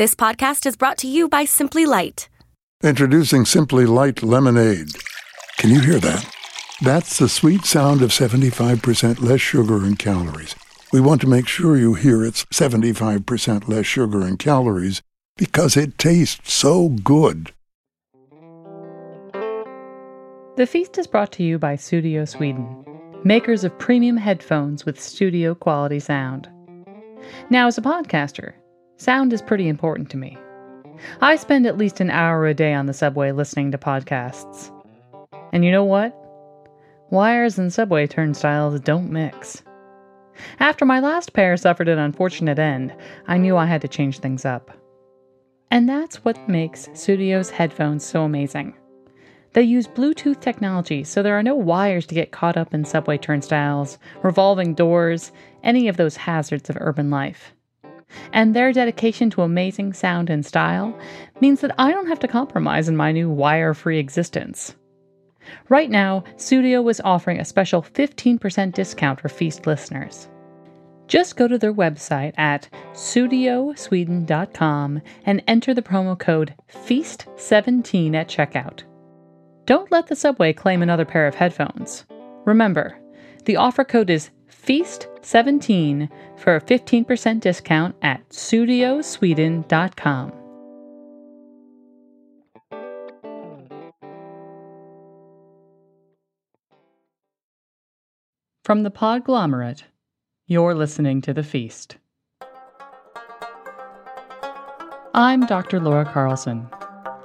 This podcast is brought to you by Simply Light. Introducing Simply Light Lemonade. Can you hear that? That's the sweet sound of 75% less sugar and calories. We want to make sure you hear it's 75% less sugar and calories because it tastes so good. The feast is brought to you by Sudio Sweden, makers of premium headphones with studio quality sound. Now, as a podcaster, sound is pretty important to me. I spend at least an hour a day on the subway listening to podcasts. And you know what? Wires and subway turnstiles don't mix. After my last pair suffered an unfortunate end, I knew I had to change things up. And that's what makes Sudio's headphones so amazing. They use Bluetooth technology, so there are no wires to get caught up in subway turnstiles, revolving doors, any of those hazards of urban life. And their dedication to amazing sound and style means that I don't have to compromise in my new wire free existence. Right now, Sudio is offering a special 15% discount for Feast listeners. Just go to their website at sudiosweden.com and enter the promo code FEAST17 at checkout. Don't let the subway claim another pair of headphones. Remember, the offer code is FEAST17 for a 15% discount at sudiosweden.com. From the Podglomerate, you're listening to The Feast. I'm Dr. Laura Carlson.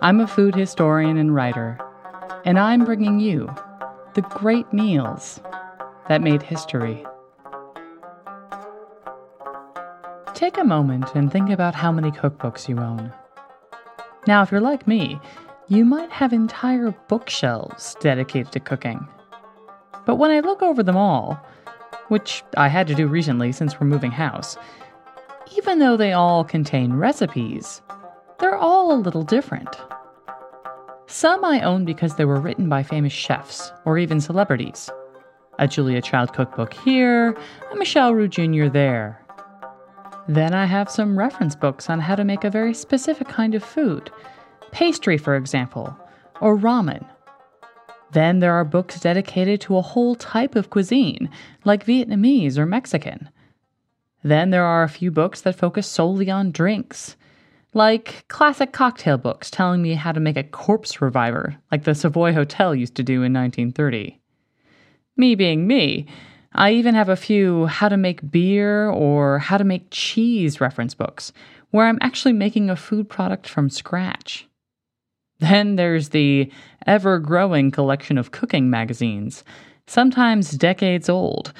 I'm a food historian and writer, and I'm bringing you the great meals that made history. Take a moment and think about how many cookbooks you own. Now, if you're like me, you might have entire bookshelves dedicated to cooking. But when I look over them all, which I had to do recently since we're moving house, even though they all contain recipes, they're all a little different. Some I own because they were written by famous chefs or even celebrities. A Julia Child cookbook here, a Michel Roux Jr. there. Then I have some reference books on how to make a very specific kind of food, pastry, for example, or ramen then there are books dedicated to a whole type of cuisine, like Vietnamese or Mexican. Then there are a few books that focus solely on drinks, like classic cocktail books telling me how to make a corpse reviver, like the Savoy Hotel used to do in 1930. Me being me, I even have a few how to make beer or how to make cheese reference books, where I'm actually making a food product from scratch. Then there's the ever growing collection of cooking magazines, sometimes decades old,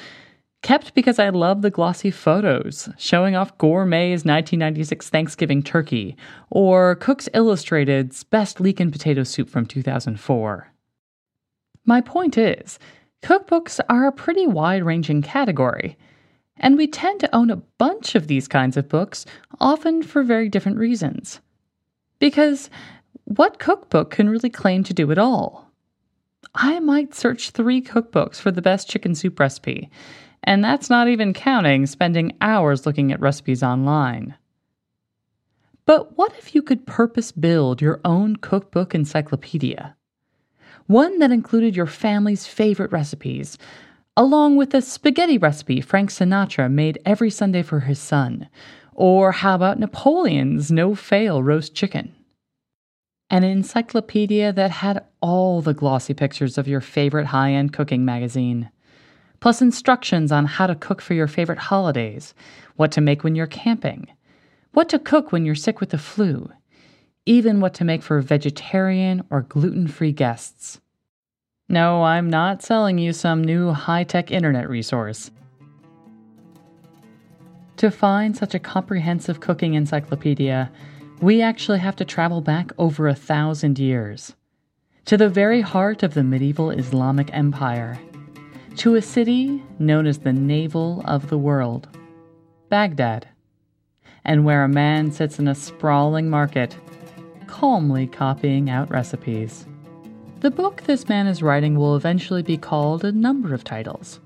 kept because I love the glossy photos showing off Gourmet's 1996 Thanksgiving turkey or Cooks Illustrated's Best Leek and Potato Soup from 2004. My point is, cookbooks are a pretty wide ranging category, and we tend to own a bunch of these kinds of books, often for very different reasons. Because what cookbook can really claim to do it all? I might search three cookbooks for the best chicken soup recipe, and that's not even counting spending hours looking at recipes online. But what if you could purpose build your own cookbook encyclopedia? One that included your family's favorite recipes, along with a spaghetti recipe Frank Sinatra made every Sunday for his son, or how about Napoleon's no fail roast chicken? an encyclopedia that had all the glossy pictures of your favorite high end cooking magazine, plus instructions on how to cook for your favorite holidays, what to make when you're camping, what to cook when you're sick with the flu, even what to make for vegetarian or gluten free guests. No, I'm not selling you some new high tech internet resource. To find such a comprehensive cooking encyclopedia, we actually have to travel back over a thousand years to the very heart of the medieval Islamic Empire, to a city known as the navel of the world, Baghdad, and where a man sits in a sprawling market, calmly copying out recipes. The book this man is writing will eventually be called a number of titles,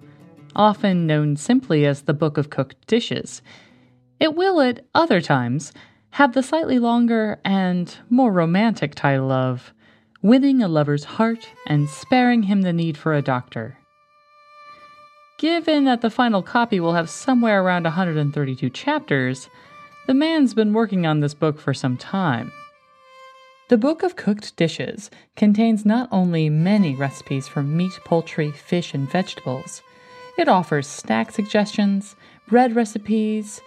often known simply as the Book of Cooked Dishes. It will, at other times, have the slightly longer and more romantic title of Winning a Lover's Heart and Sparing Him the Need for a Doctor. Given that the final copy will have somewhere around 132 chapters, the man's been working on this book for some time. The Book of Cooked Dishes contains not only many recipes for meat, poultry, fish, and vegetables, it offers snack suggestions, bread recipes,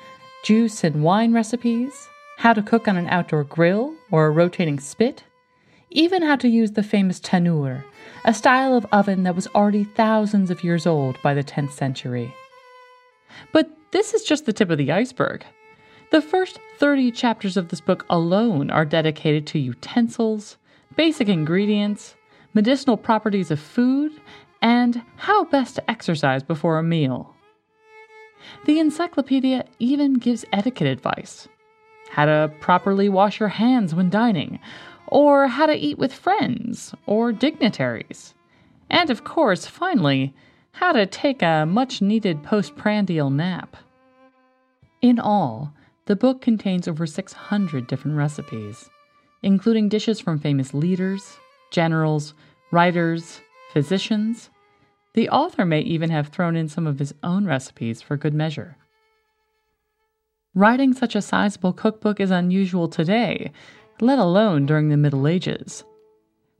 juice and wine recipes, how to cook on an outdoor grill or a rotating spit, even how to use the famous tanur, a style of oven that was already thousands of years old by the 10th century. But this is just the tip of the iceberg. The first 30 chapters of this book alone are dedicated to utensils, basic ingredients, medicinal properties of food, and how best to exercise before a meal. The encyclopedia even gives etiquette advice how to properly wash your hands when dining, or how to eat with friends or dignitaries. And of course, finally, how to take a much needed postprandial nap. In all, the book contains over 600 different recipes, including dishes from famous leaders, generals, writers, physicians. The author may even have thrown in some of his own recipes for good measure. Writing such a sizable cookbook is unusual today, let alone during the Middle Ages.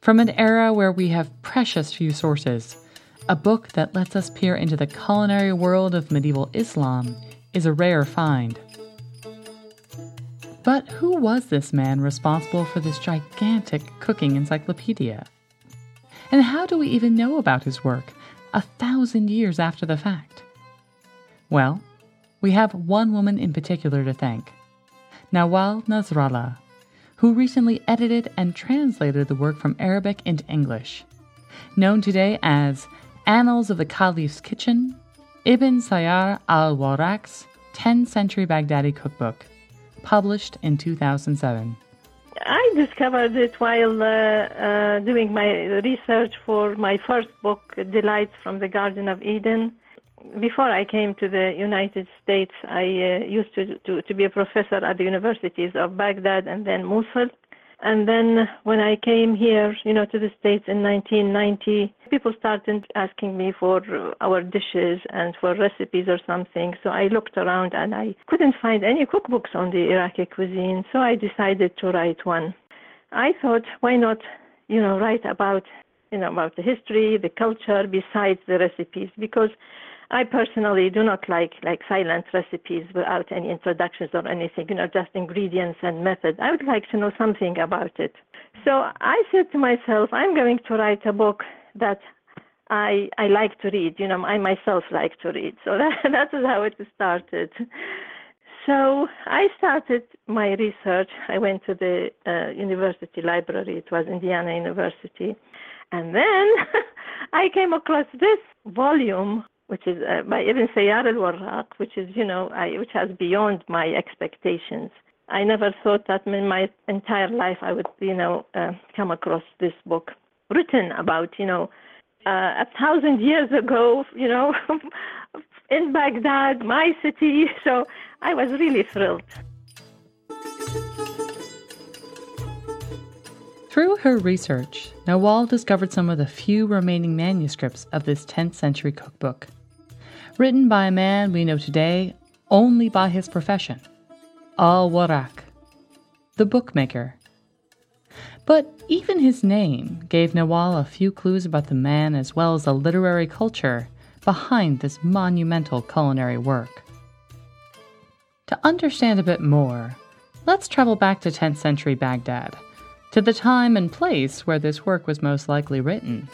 From an era where we have precious few sources, a book that lets us peer into the culinary world of medieval Islam is a rare find. But who was this man responsible for this gigantic cooking encyclopedia? And how do we even know about his work a thousand years after the fact? Well, we have one woman in particular to thank Nawal Nasrallah, who recently edited and translated the work from Arabic into English. Known today as Annals of the Caliph's Kitchen, Ibn Sayyar al Warraq's 10th Century Baghdadi Cookbook, published in 2007. I discovered it while uh, uh, doing my research for my first book, Delights from the Garden of Eden before I came to the United States, I uh, used to, to, to be a professor at the universities of Baghdad and then Mosul. And then when I came here, you know, to the States in 1990, people started asking me for our dishes and for recipes or something. So I looked around and I couldn't find any cookbooks on the Iraqi cuisine. So I decided to write one. I thought, why not, you know, write about, you know, about the history, the culture, besides the recipes, because I personally do not like like silent recipes without any introductions or anything, you know, just ingredients and method. I would like to know something about it. So I said to myself, I'm going to write a book that I I like to read. You know, I myself like to read. So that that is how it started. So I started my research. I went to the uh, university library. It was Indiana University, and then I came across this volume which is uh, by Ibn Sayyar al-Warraq, which is, you know, I, which has beyond my expectations. I never thought that in my entire life I would, you know, uh, come across this book written about, you know, uh, a thousand years ago, you know, in Baghdad, my city. So I was really thrilled. Through her research, Nawal discovered some of the few remaining manuscripts of this 10th century cookbook written by a man we know today only by his profession, Al Warraq, the bookmaker. But even his name gave Nawal a few clues about the man as well as the literary culture behind this monumental culinary work. To understand a bit more, let's travel back to 10th century Baghdad, to the time and place where this work was most likely written.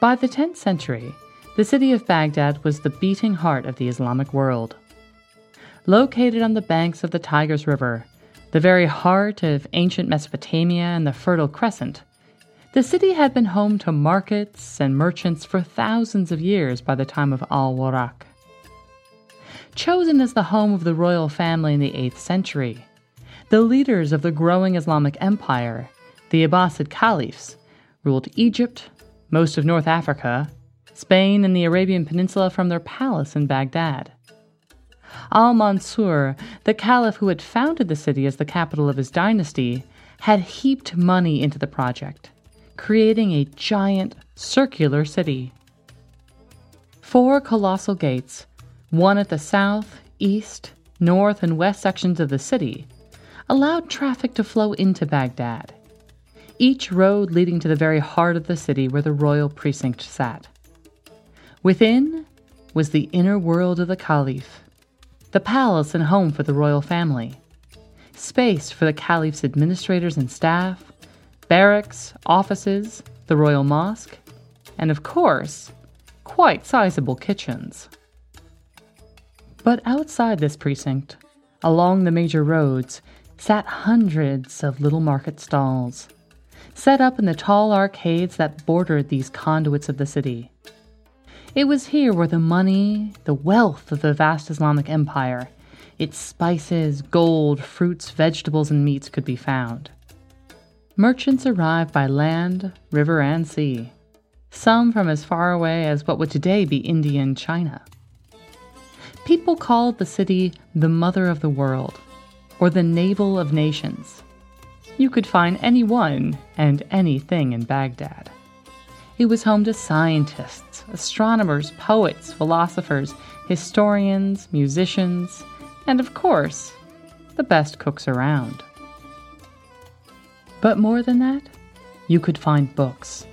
By the 10th century, the city of Baghdad was the beating heart of the Islamic world. Located on the banks of the Tigris River, the very heart of ancient Mesopotamia and the Fertile Crescent, the city had been home to markets and merchants for thousands of years by the time of Al Warraq. Chosen as the home of the royal family in the 8th century, the leaders of the growing Islamic empire, the Abbasid caliphs, ruled Egypt, most of North Africa, Spain, and the Arabian Peninsula from their palace in Baghdad. Al Mansur, the caliph who had founded the city as the capital of his dynasty, had heaped money into the project, creating a giant circular city. Four colossal gates, one at the south, east, north, and west sections of the city, allowed traffic to flow into Baghdad, each road leading to the very heart of the city where the royal precinct sat. Within was the inner world of the Caliph, the palace and home for the royal family, space for the Caliph's administrators and staff, barracks, offices, the royal mosque, and of course, quite sizable kitchens. But outside this precinct, along the major roads, sat hundreds of little market stalls, set up in the tall arcades that bordered these conduits of the city. It was here where the money, the wealth of the vast Islamic empire, its spices, gold, fruits, vegetables, and meats could be found. Merchants arrived by land, river, and sea, some from as far away as what would today be India and China. People called the city the Mother of the World, or the Navel of Nations. You could find anyone and anything in Baghdad. It was home to scientists, astronomers, poets, philosophers, historians, musicians, and of course, the best cooks around. But more than that, you could find books.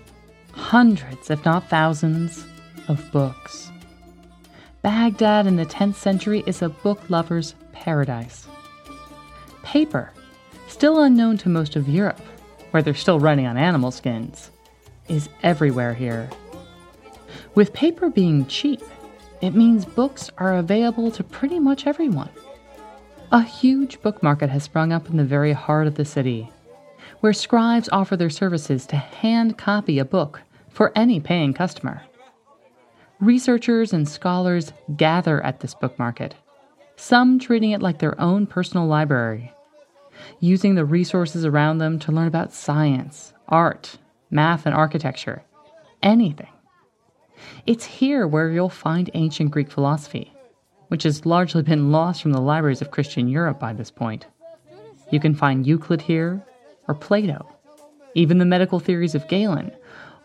Hundreds, if not thousands, of books. Baghdad in the 10th century is a book lover's paradise. Paper, still unknown to most of Europe, where they're still running on animal skins, is everywhere here. With paper being cheap, it means books are available to pretty much everyone. A huge book market has sprung up in the very heart of the city, where scribes offer their services to hand copy a book for any paying customer. Researchers and scholars gather at this book market, some treating it like their own personal library, using the resources around them to learn about science, art, math, and architecture. Anything. It's here where you'll find ancient Greek philosophy, which has largely been lost from the libraries of Christian Europe by this point. You can find Euclid here, or Plato, even the medical theories of Galen,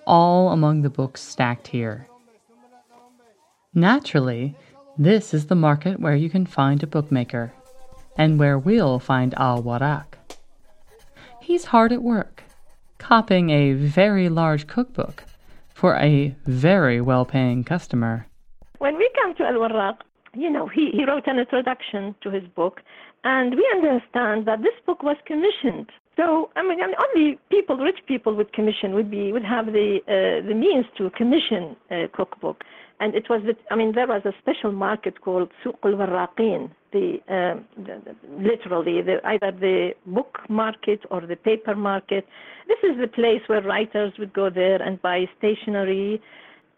all among the books stacked here. Naturally, this is the market where you can find a bookmaker, and where we'll find Al Warraq. He's hard at work, copying a very large cookbook for a very well paying customer. When we come to Al Warraq, you know, he, he wrote an introduction to his book, and we understand that this book was commissioned. So, I mean, only people, rich people would commission, would be, would have the, uh, the means to commission a cookbook. And it was, I mean, there was a special market called Souq al-Warraqin, uh, the, literally the, either the book market or the paper market. This is the place where writers would go there and buy stationery.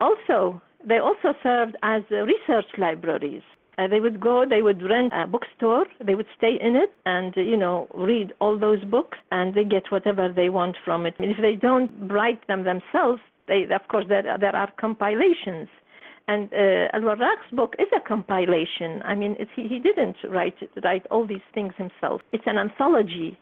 Also, they also served as research libraries. Uh, they would go, they would rent a bookstore, they would stay in it and, you know, read all those books and they get whatever they want from it. if they don't write them themselves, they, of course, there, there are compilations. And uh, Al-Warraq's book is a compilation. I mean, he, he didn't write, write all these things himself. It's an anthology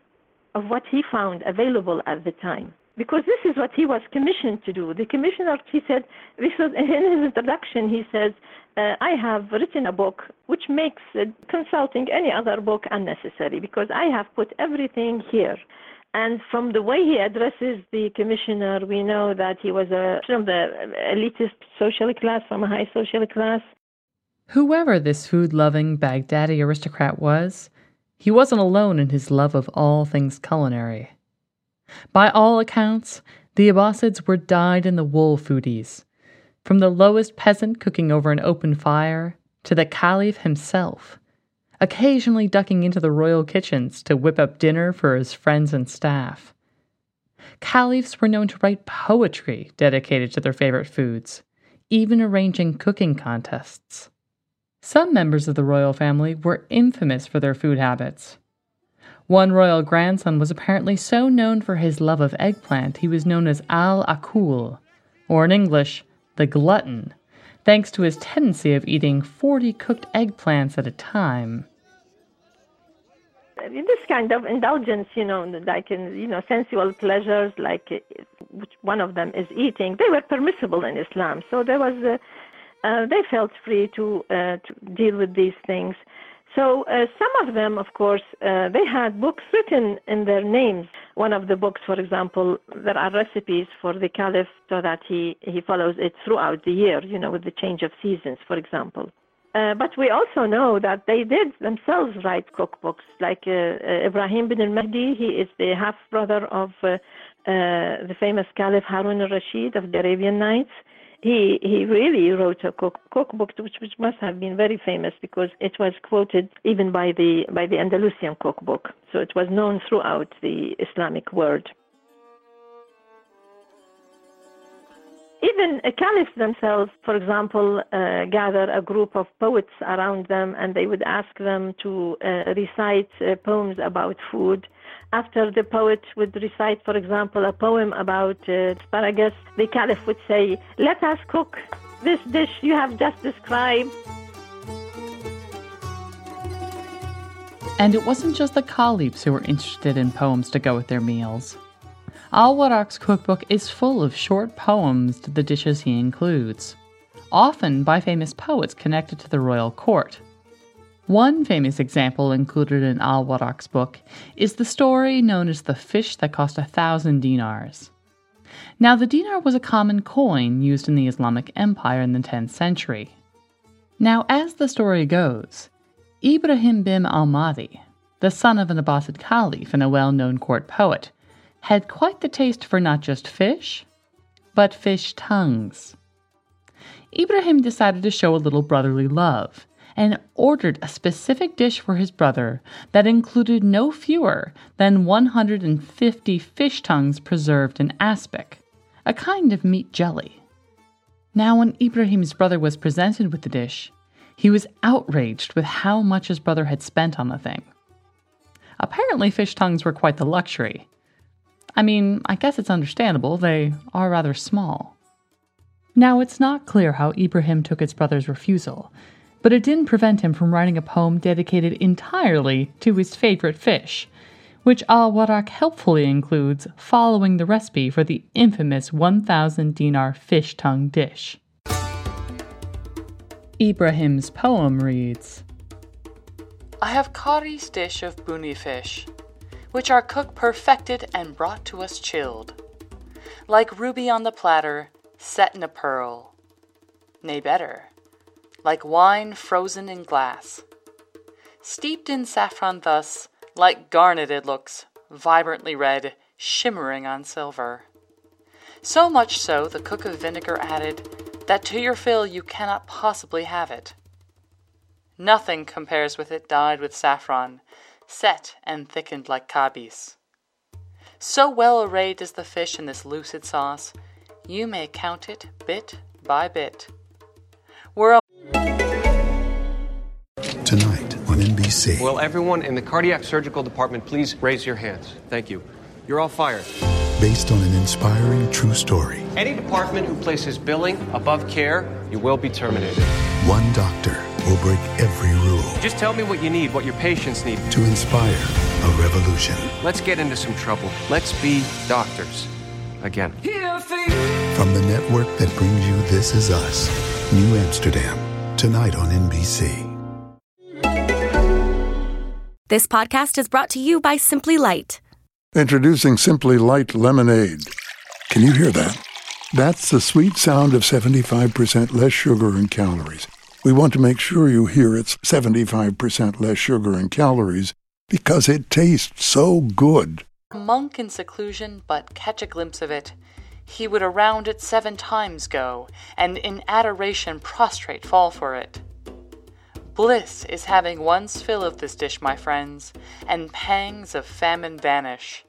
of what he found available at the time because this is what he was commissioned to do. The commissioner, he said, this was in his introduction, he says, uh, I have written a book which makes uh, consulting any other book unnecessary because I have put everything here. And from the way he addresses the commissioner, we know that he was a, from the elitist social class, from a high social class. Whoever this food loving Baghdadi aristocrat was, he wasn't alone in his love of all things culinary. By all accounts, the Abbasids were dyed in the wool foodies, from the lowest peasant cooking over an open fire to the Caliph himself, occasionally ducking into the royal kitchens to whip up dinner for his friends and staff. Caliphs were known to write poetry dedicated to their favorite foods, even arranging cooking contests. Some members of the royal family were infamous for their food habits. One royal grandson was apparently so known for his love of eggplant he was known as Al Akul, or in English, the glutton, thanks to his tendency of eating 40 cooked eggplants at a time. This kind of indulgence, you know, like in, you know, sensual pleasures, like uh, one of them is eating, they were permissible in Islam. So there was, a, uh, they felt free to, uh, to deal with these things. So uh, some of them, of course, uh, they had books written in their names. One of the books, for example, there are recipes for the caliph so that he, he follows it throughout the year, you know, with the change of seasons, for example. Uh, but we also know that they did themselves write cookbooks, like uh, uh, Ibrahim bin al-Mahdi. He is the half brother of uh, the famous Caliph Harun al-Rashid of the Arabian Nights he he really wrote a cook, cookbook which which must have been very famous because it was quoted even by the by the Andalusian cookbook. So it was known throughout the Islamic world. Even caliphs themselves, for example, uh, gather a group of poets around them and they would ask them to uh, recite uh, poems about food after the poet would recite, for example, a poem about uh, asparagus, the caliph would say, Let us cook this dish you have just described. And it wasn't just the caliphs who were interested in poems to go with their meals. Al Warraq's cookbook is full of short poems to the dishes he includes, often by famous poets connected to the royal court. One famous example included in Al Warraq's book is the story known as the fish that cost a thousand dinars. Now, the dinar was a common coin used in the Islamic Empire in the 10th century. Now, as the story goes, Ibrahim bin al Mahdi, the son of an Abbasid caliph and a well known court poet, had quite the taste for not just fish, but fish tongues. Ibrahim decided to show a little brotherly love and ordered a specific dish for his brother that included no fewer than 150 fish tongues preserved in aspic, a kind of meat jelly. Now, when Ibrahim's brother was presented with the dish, he was outraged with how much his brother had spent on the thing. Apparently, fish tongues were quite the luxury. I mean, I guess it's understandable, they are rather small. Now, it's not clear how Ibrahim took his brother's refusal, but it didn't prevent him from writing a poem dedicated entirely to his favorite fish, which Al Warraq helpfully includes following the recipe for the infamous 1,000 dinar fish tongue dish. Ibrahim's poem reads I have Kari's dish of buni fish, which our cook perfected and brought to us chilled, like ruby on the platter, set in a pearl. Nay, better, like wine frozen in glass. Steeped in saffron thus, like garnet it looks, vibrantly red, shimmering on silver. So much so, the cook of vinegar added, that to your fill you cannot possibly have it. Nothing compares with it dyed with saffron, set and thickened like kabis. So well arrayed is the fish in this lucid sauce, you may count it bit by bit. Were a Tonight on NBC. Will everyone in the cardiac surgical department please raise your hands? Thank you. You're all fired. Based on an inspiring true story. Any department who places billing above care, you will be terminated. One doctor will break every rule. Just tell me what you need, what your patients need. To inspire a revolution. Let's get into some trouble. Let's be doctors. Again. From the network that brings you This Is Us, New Amsterdam. Tonight on NBC. This podcast is brought to you by Simply Light. Introducing Simply Light Lemonade. Can you hear that? That's the sweet sound of 75% less sugar and calories. We want to make sure you hear it's 75% less sugar and calories because it tastes so good. A monk in seclusion but catch a glimpse of it. He would around it seven times go, and in adoration prostrate fall for it. Bliss is having one's fill of this dish, my friends, and pangs of famine vanish.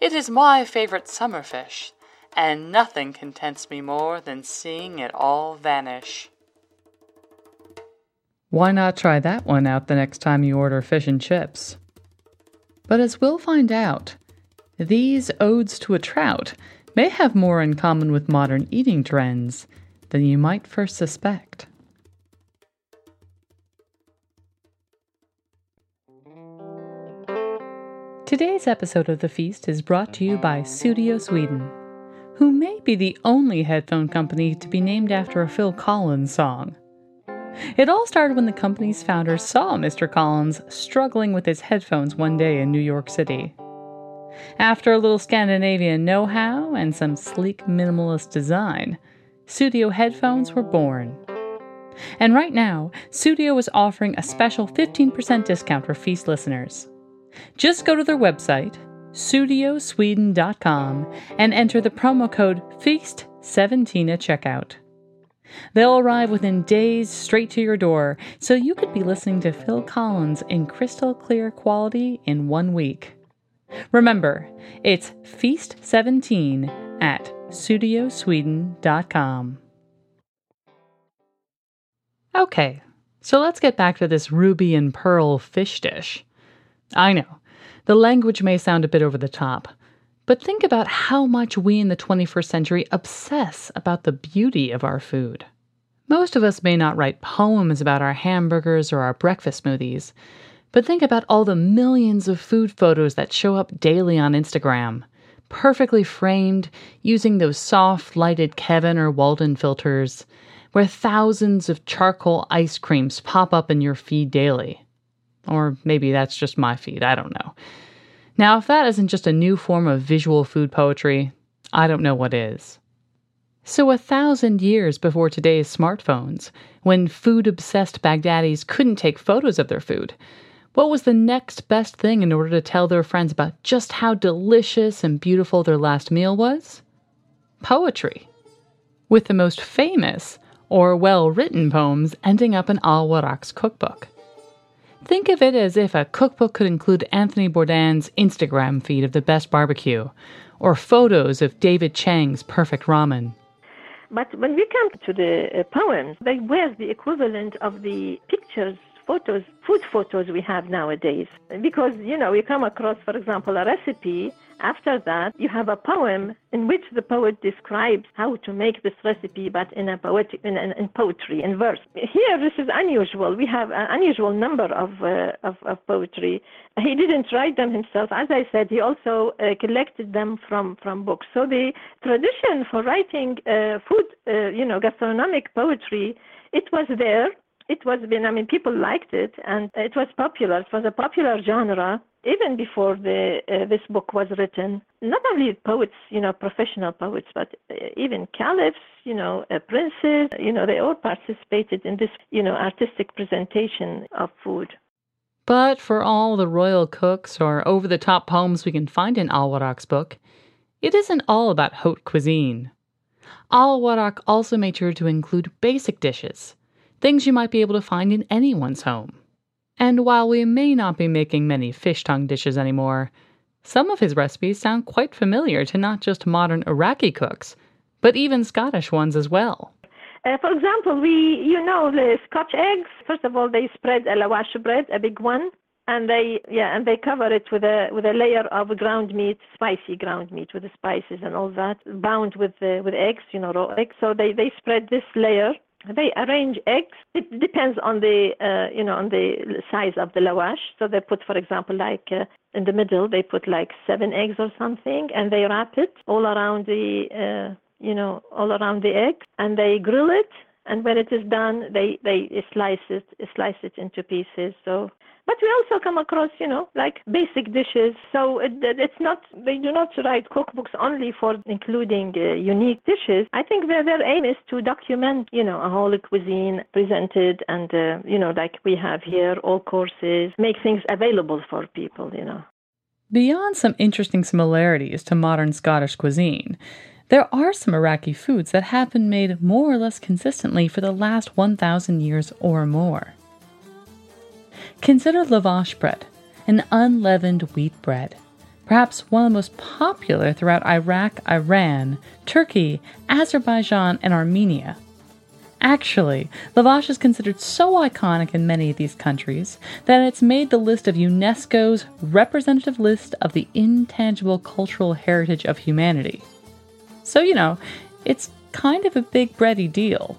It is my favorite summer fish, and nothing contents me more than seeing it all vanish. Why not try that one out the next time you order fish and chips? But as we'll find out, these odes to a trout may have more in common with modern eating trends than you might first suspect. Today's episode of The Feast is brought to you by Sudio Sweden, who may be the only headphone company to be named after a Phil Collins song. It all started when the company's founder saw Mr. Collins struggling with his headphones one day in New York City. After a little Scandinavian know how and some sleek minimalist design, Sudio headphones were born. And right now, Sudio is offering a special 15% discount for Feast listeners. Just go to their website, sudiosweden.com, and enter the promo code FEAST17 at checkout. They'll arrive within days straight to your door, so you could be listening to Phil Collins in crystal clear quality in one week. Remember, it's Feast17 at sudiosweden.com. Okay, so let's get back to this ruby and pearl fish dish. I know, the language may sound a bit over the top, but think about how much we in the 21st century obsess about the beauty of our food. Most of us may not write poems about our hamburgers or our breakfast smoothies, but think about all the millions of food photos that show up daily on Instagram, perfectly framed using those soft lighted Kelvin or Walden filters, where thousands of charcoal ice creams pop up in your feed daily. Or maybe that's just my feed, I don't know. Now, if that isn't just a new form of visual food poetry, I don't know what is. So, a thousand years before today's smartphones, when food obsessed Baghdadis couldn't take photos of their food, what was the next best thing in order to tell their friends about just how delicious and beautiful their last meal was? Poetry. With the most famous or well written poems ending up in Al Warraq's cookbook. Think of it as if a cookbook could include Anthony Bourdain's Instagram feed of the best barbecue, or photos of David Chang's perfect ramen. But when we come to the uh, poems, they were the equivalent of the pictures photos, food photos we have nowadays. Because, you know, we come across, for example, a recipe. After that, you have a poem in which the poet describes how to make this recipe, but in a poetic, in, in, in poetry, in verse. Here, this is unusual. We have an unusual number of, uh, of, of, poetry. He didn't write them himself. As I said, he also uh, collected them from, from books. So the tradition for writing uh, food, uh, you know, gastronomic poetry, it was there it was been i mean people liked it and it was popular. It was a popular genre even before the uh, this book was written. Not only poets you know professional poets but uh, even caliphs you know uh, princes you know they all participated in this you know artistic presentation of food. But for all the royal cooks or over the top poems we can find in Al Warraq's book, it isn't all about haute cuisine. Al Warraq also made sure to include basic dishes, things you might be able to find in anyone's home. And while we may not be making many fish tongue dishes anymore, some of his recipes sound quite familiar to not just modern Iraqi cooks, but even Scottish ones as well. Uh, for example, we, you know, the Scotch eggs. First of all, they spread a lawash bread, a big one, and they, yeah, and they cover it with a with a layer of ground meat, spicy ground meat with the spices and all that, bound with uh, with eggs, you know, raw eggs. So they they spread this layer they arrange eggs. It depends on the uh, you know on the size of the lawash. So they put, for example, like uh, in the middle, they put like seven eggs or something, and they wrap it all around the uh, you know all around the egg, and they grill it. And when it is done, they they slice it slice it into pieces. So but we also come across, you know, like basic dishes. So it, it's not, they do not write cookbooks only for including uh, unique dishes. I think their, their aim is to document, you know, a whole cuisine presented and, uh, you know, like we have here, all courses, make things available for people, you know. Beyond some interesting similarities to modern Scottish cuisine, there are some Iraqi foods that have been made more or less consistently for the last 1,000 years or more. Consider lavash bread, an unleavened wheat bread, perhaps one of the most popular throughout Iraq, Iran, Turkey, Azerbaijan, and Armenia. Actually, lavash is considered so iconic in many of these countries that it's made the list of UNESCO's representative list of the intangible cultural heritage of humanity. So, you know, it's kind of a big bready deal.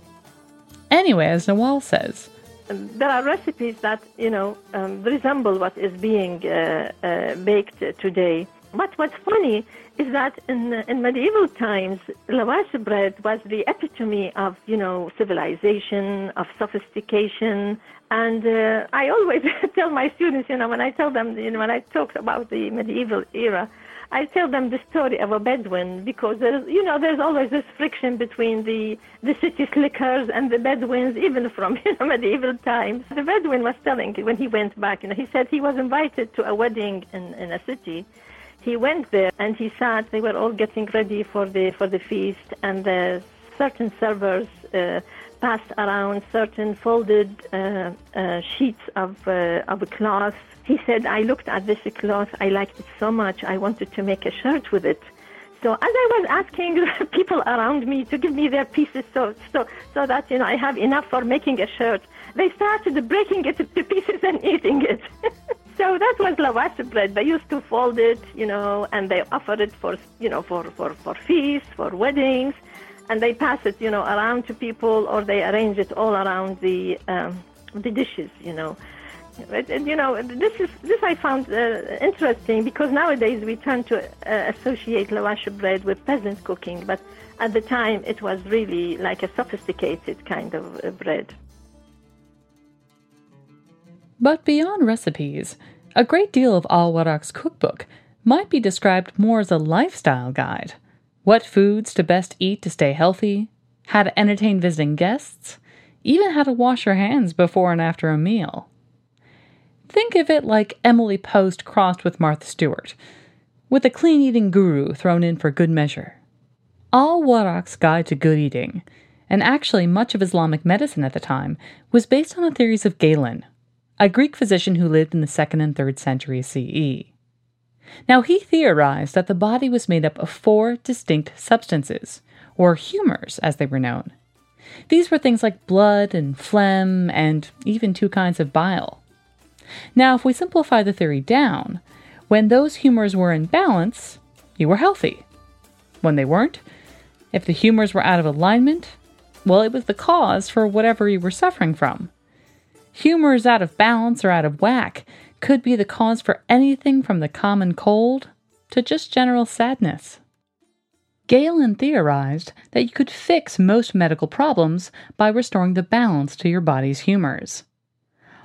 Anyway, as Nawal says, there are recipes that you know um, resemble what is being uh, uh, baked today. But what's funny is that in, in medieval times, lavash bread was the epitome of you know civilization, of sophistication, and uh, I always tell my students, you know, when I tell them, you know, when I talk about the medieval era, I tell them the story of a Bedouin because there's, you know, there's always this friction between the the city slickers and the Bedouins, even from you know, medieval times. The Bedouin was telling when he went back, you know, he said he was invited to a wedding in, in a city. He went there and he sat. They were all getting ready for the for the feast, and the certain servers. Uh, passed around certain folded uh, uh, sheets of, uh, of cloth he said, I looked at this cloth, I liked it so much, I wanted to make a shirt with it. So as I was asking people around me to give me their pieces so, so, so that, you know, I have enough for making a shirt, they started breaking it to pieces and eating it. so that was lavash bread. They used to fold it, you know, and they offer it for, you know, for, for, for feasts, for weddings, and they pass it, you know, around to people or they arrange it all around the, um, the dishes, you know. And, you know, this is this I found uh, interesting because nowadays we tend to uh, associate lavash bread with peasant cooking, but at the time it was really like a sophisticated kind of uh, bread. But beyond recipes, a great deal of Al Warraq's cookbook might be described more as a lifestyle guide. What foods to best eat to stay healthy, how to entertain visiting guests, even how to wash your hands before and after a meal. Think of it like Emily Post crossed with Martha Stewart, with a clean eating guru thrown in for good measure. Al Warraq's Guide to Good Eating, and actually much of Islamic medicine at the time, was based on the theories of Galen, a Greek physician who lived in the 2nd and 3rd century CE. Now, he theorized that the body was made up of four distinct substances, or humors as they were known. These were things like blood and phlegm, and even two kinds of bile. Now, if we simplify the theory down, when those humors were in balance, you were healthy. When they weren't, if the humors were out of alignment, well, it was the cause for whatever you were suffering from. Humors out of balance or out of whack could be the cause for anything from the common cold to just general sadness. Galen theorized that you could fix most medical problems by restoring the balance to your body's humors.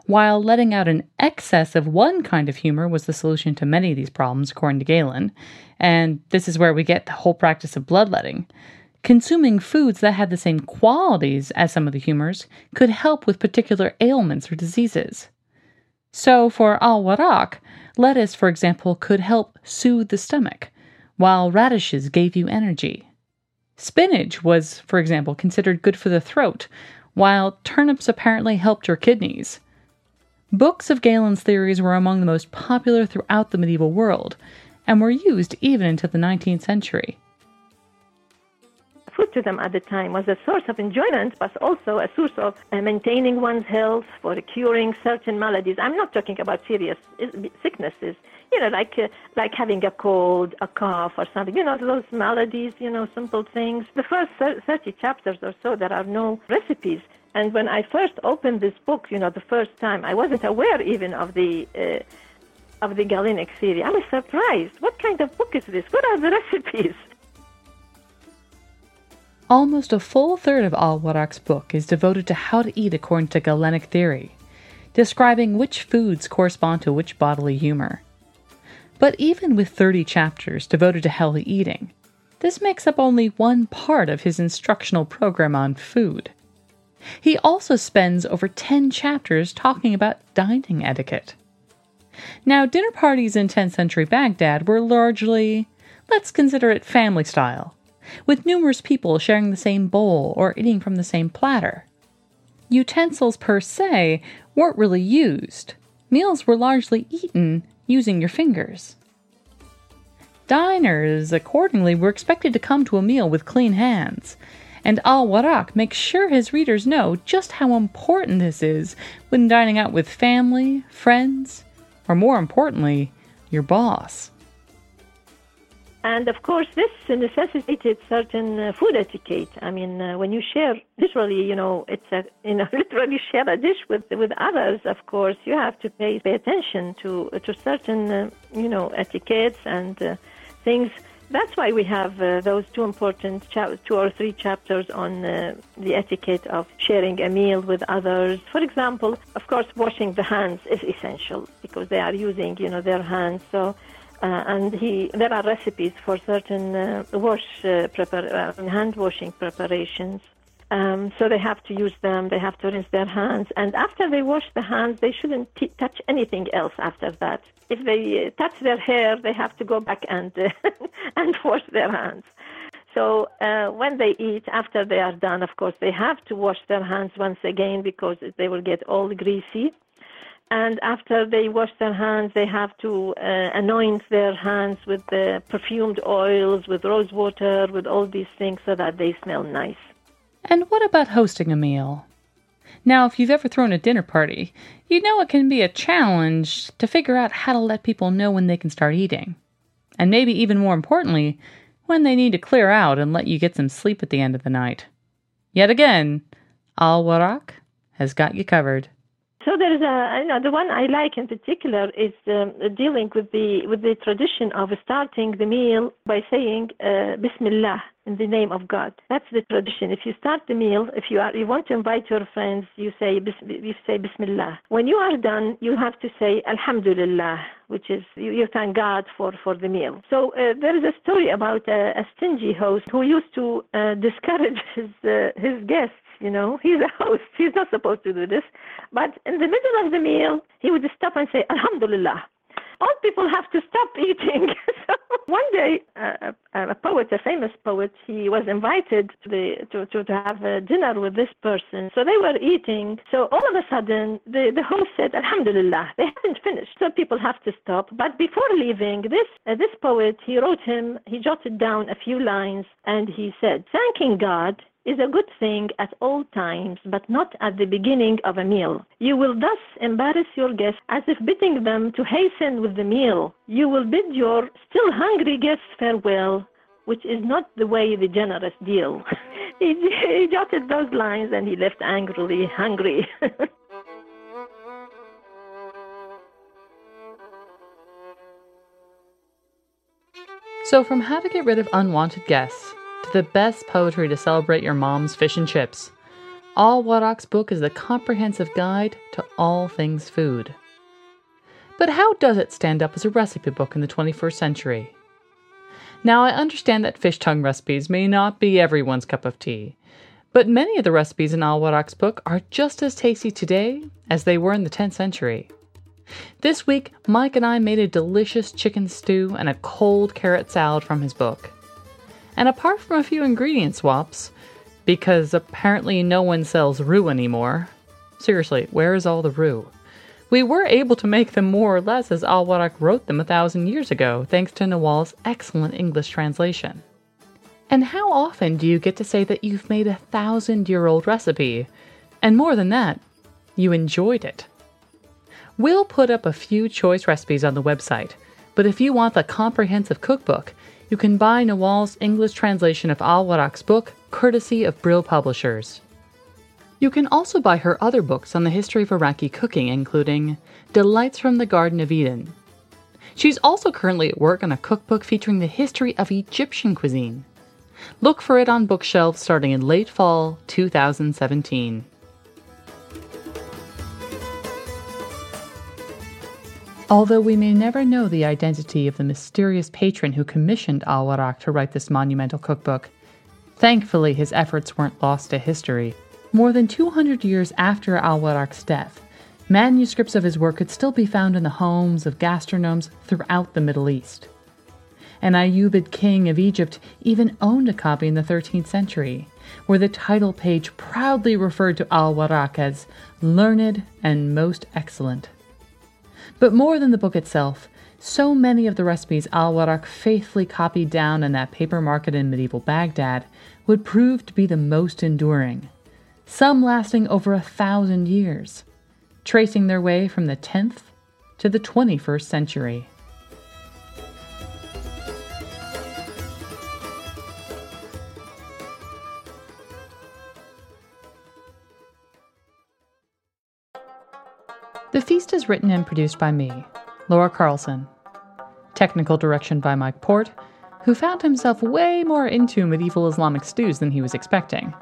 While letting out an excess of one kind of humor was the solution to many of these problems, according to Galen, and this is where we get the whole practice of bloodletting, consuming foods that had the same qualities as some of the humors could help with particular ailments or diseases. So, for al Warraq, lettuce, for example, could help soothe the stomach, while radishes gave you energy. Spinach was, for example, considered good for the throat, while turnips apparently helped your kidneys. Books of Galen's theories were among the most popular throughout the medieval world and were used even into the 19th century. Food to them at the time was a source of enjoyment, but also a source of uh, maintaining one's health, for curing certain maladies. I'm not talking about serious sicknesses, you know, like uh, like having a cold, a cough, or something. You know, those maladies. You know, simple things. The first 30 chapters or so, there are no recipes. And when I first opened this book, you know, the first time, I wasn't aware even of the uh, of the Galenic theory. I was surprised. What kind of book is this? What are the recipes? Almost a full third of Al Warraq's book is devoted to how to eat according to Galenic theory, describing which foods correspond to which bodily humor. But even with 30 chapters devoted to healthy eating, this makes up only one part of his instructional program on food. He also spends over 10 chapters talking about dining etiquette. Now, dinner parties in 10th century Baghdad were largely, let's consider it family style, with numerous people sharing the same bowl or eating from the same platter. Utensils per se weren't really used. Meals were largely eaten using your fingers. Diners, accordingly, were expected to come to a meal with clean hands, and Al Warraq makes sure his readers know just how important this is when dining out with family, friends, or more importantly, your boss. And of course, this necessitated certain uh, food etiquette. I mean, uh, when you share, literally, you know, it's a, you know, literally share a dish with with others. Of course, you have to pay pay attention to to certain, uh, you know, etiquettes and uh, things. That's why we have uh, those two important cha- two or three chapters on uh, the etiquette of sharing a meal with others. For example, of course, washing the hands is essential because they are using, you know, their hands. So and he, there are recipes for certain uh, wash uh, prepar- uh, hand washing preparations. Um, so they have to use them. They have to rinse their hands, and after they wash the hands, they shouldn't t- touch anything else after that. If they uh, touch their hair, they have to go back and uh, and wash their hands. So uh, when they eat, after they are done, of course, they have to wash their hands once again because they will get all greasy and after they wash their hands, they have to uh, anoint their hands with the perfumed oils, with rose water, with all these things so that they smell nice. And what about hosting a meal? Now, if you've ever thrown a dinner party, you know it can be a challenge to figure out how to let people know when they can start eating. And maybe even more importantly, when they need to clear out and let you get some sleep at the end of the night. Yet again, Al Warraq has got you covered. So there is a, you know, the one I like in particular is um, dealing with the with the tradition of starting the meal by saying uh, Bismillah in the name of God. That's the tradition. If you start the meal, if you are you want to invite your friends, you say you say Bismillah. When you are done, you have to say Alhamdulillah, which is you, you thank God for for the meal. So uh, there is a story about a, a stingy host who used to uh, discourage his uh, his guests you know, he's a host. He's not supposed to do this. But in the middle of the meal, he would stop and say, Alhamdulillah. All people have to stop eating. so one day, a poet, a famous poet, he was invited to, the, to, to, to have a dinner with this person. So they were eating. So all of a sudden, the, the host said, Alhamdulillah, they haven't finished. So people have to stop. But before leaving, this, uh, this poet, he wrote him, he jotted down a few lines and he said, thanking God is a good thing at all times, but not at the beginning of a meal. You will thus embarrass your guests as if bidding them to hasten with the meal. You will bid your still hungry guests farewell, which is not the way the generous deal. he, he jotted those lines and he left angrily hungry. so, from how to get rid of unwanted guests the best poetry to celebrate your mom's fish and chips. Al Warraq's book is the comprehensive guide to all things food. But how does it stand up as a recipe book in the 21st century? Now, I understand that fish tongue recipes may not be everyone's cup of tea, but many of the recipes in Al Warraq's book are just as tasty today as they were in the 10th century. This week, Mike and I made a delicious chicken stew and a cold carrot salad from his book. And apart from a few ingredient swaps, because apparently no one sells rue anymore. Seriously, where is all the rue? We were able to make them more or less as Al wrote them a thousand years ago, thanks to Nawal's excellent English translation. And how often do you get to say that you've made a thousand year old recipe? And more than that, you enjoyed it. We'll put up a few choice recipes on the website, but if you want the comprehensive cookbook, you can buy Nawal's English translation of Al Warraq's book, courtesy of Brill Publishers. You can also buy her other books on the history of Iraqi cooking, including Delights from the Garden of Eden. She's also currently at work on a cookbook featuring the history of Egyptian cuisine. Look for it on bookshelves starting in late fall 2017. Although we may never know the identity of the mysterious patron who commissioned Al Warraq to write this monumental cookbook, thankfully his efforts weren't lost to history. More than 200 years after Al Warraq's death, manuscripts of his work could still be found in the homes of gastronomes throughout the Middle East. An Ayyubid king of Egypt even owned a copy in the 13th century, where the title page proudly referred to Al Warraq as learned and most excellent. But more than the book itself, so many of the recipes Al Warraq faithfully copied down in that paper market in medieval Baghdad would prove to be the most enduring, some lasting over a thousand years, tracing their way from the 10th to the 21st century. The Feast is written and produced by me, Laura Carlson. Technical direction by Mike Portt, who found himself way more into medieval Islamic stews than he was expecting.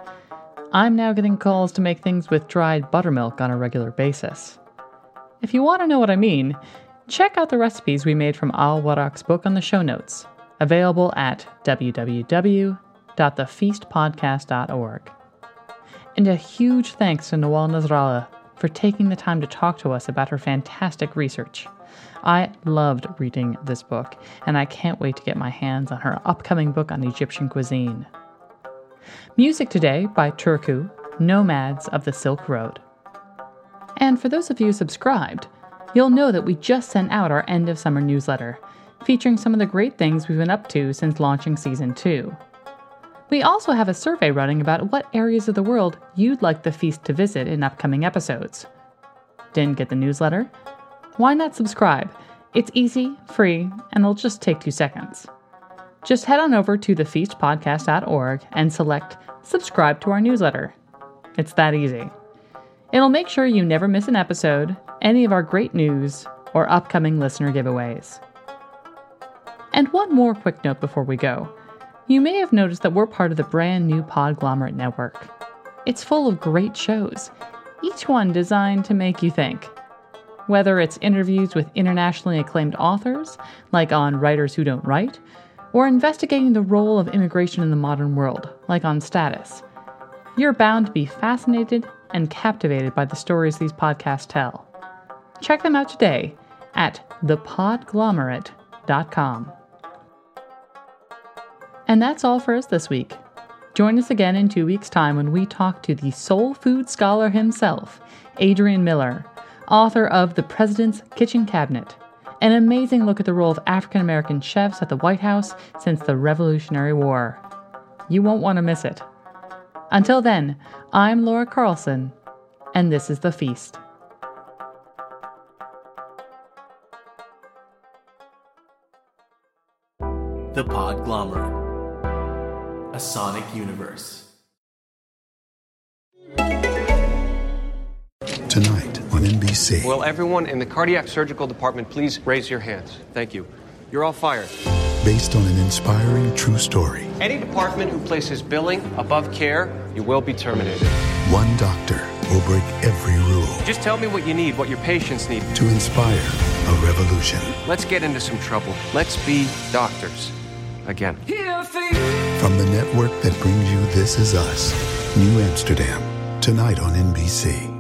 I'm now getting calls to make things with dried buttermilk on a regular basis. If you want to know what I mean, check out the recipes we made from Al Warraq's book on the show notes, available at www.thefeastpodcast.org. And a huge thanks to Nawal Nasrallah for taking the time to talk to us about her fantastic research. I loved reading this book, and I can't wait to get my hands on her upcoming book on Egyptian cuisine. Music today by Turku, Nomads of the Silk Road. And for those of you subscribed, you'll know that we just sent out our end of summer newsletter, featuring some of the great things we've been up to since launching season 2. We also have a survey running about what areas of the world you'd like the feast to visit in upcoming episodes. Didn't get the newsletter? Why not subscribe? It's easy, free, and it'll just take two seconds. Just head on over to thefeastpodcast.org and select Subscribe to our newsletter. It's that easy. It'll make sure you never miss an episode, any of our great news, or upcoming listener giveaways. And one more quick note before we go. You may have noticed that we're part of the brand new Podglomerate Network. It's full of great shows, each one designed to make you think. Whether it's interviews with internationally acclaimed authors, like on Writers Who Don't Write, or investigating the role of immigration in the modern world, like on Status, you're bound to be fascinated and captivated by the stories these podcasts tell. Check them out today at thepodglomerate.com. And that's all for us this week. Join us again in two weeks' time when we talk to the soul food scholar himself, Adrian Miller, author of The President's Kitchen Cabinet, an amazing look at the role of African American chefs at the White House since the Revolutionary War. You won't want to miss it. Until then, I'm Laura Carlson, and this is The Feast. Sonic universe. Tonight on NBC. Will everyone in the cardiac surgical department please raise your hands? Thank you. You're all fired. Based on an inspiring true story. Any department who places billing above care, you will be terminated. One doctor will break every rule. Just tell me what you need, what your patients need. To inspire a revolution. Let's get into some trouble. Let's be doctors. Again. From the network that brings you This Is Us, New Amsterdam, tonight on NBC.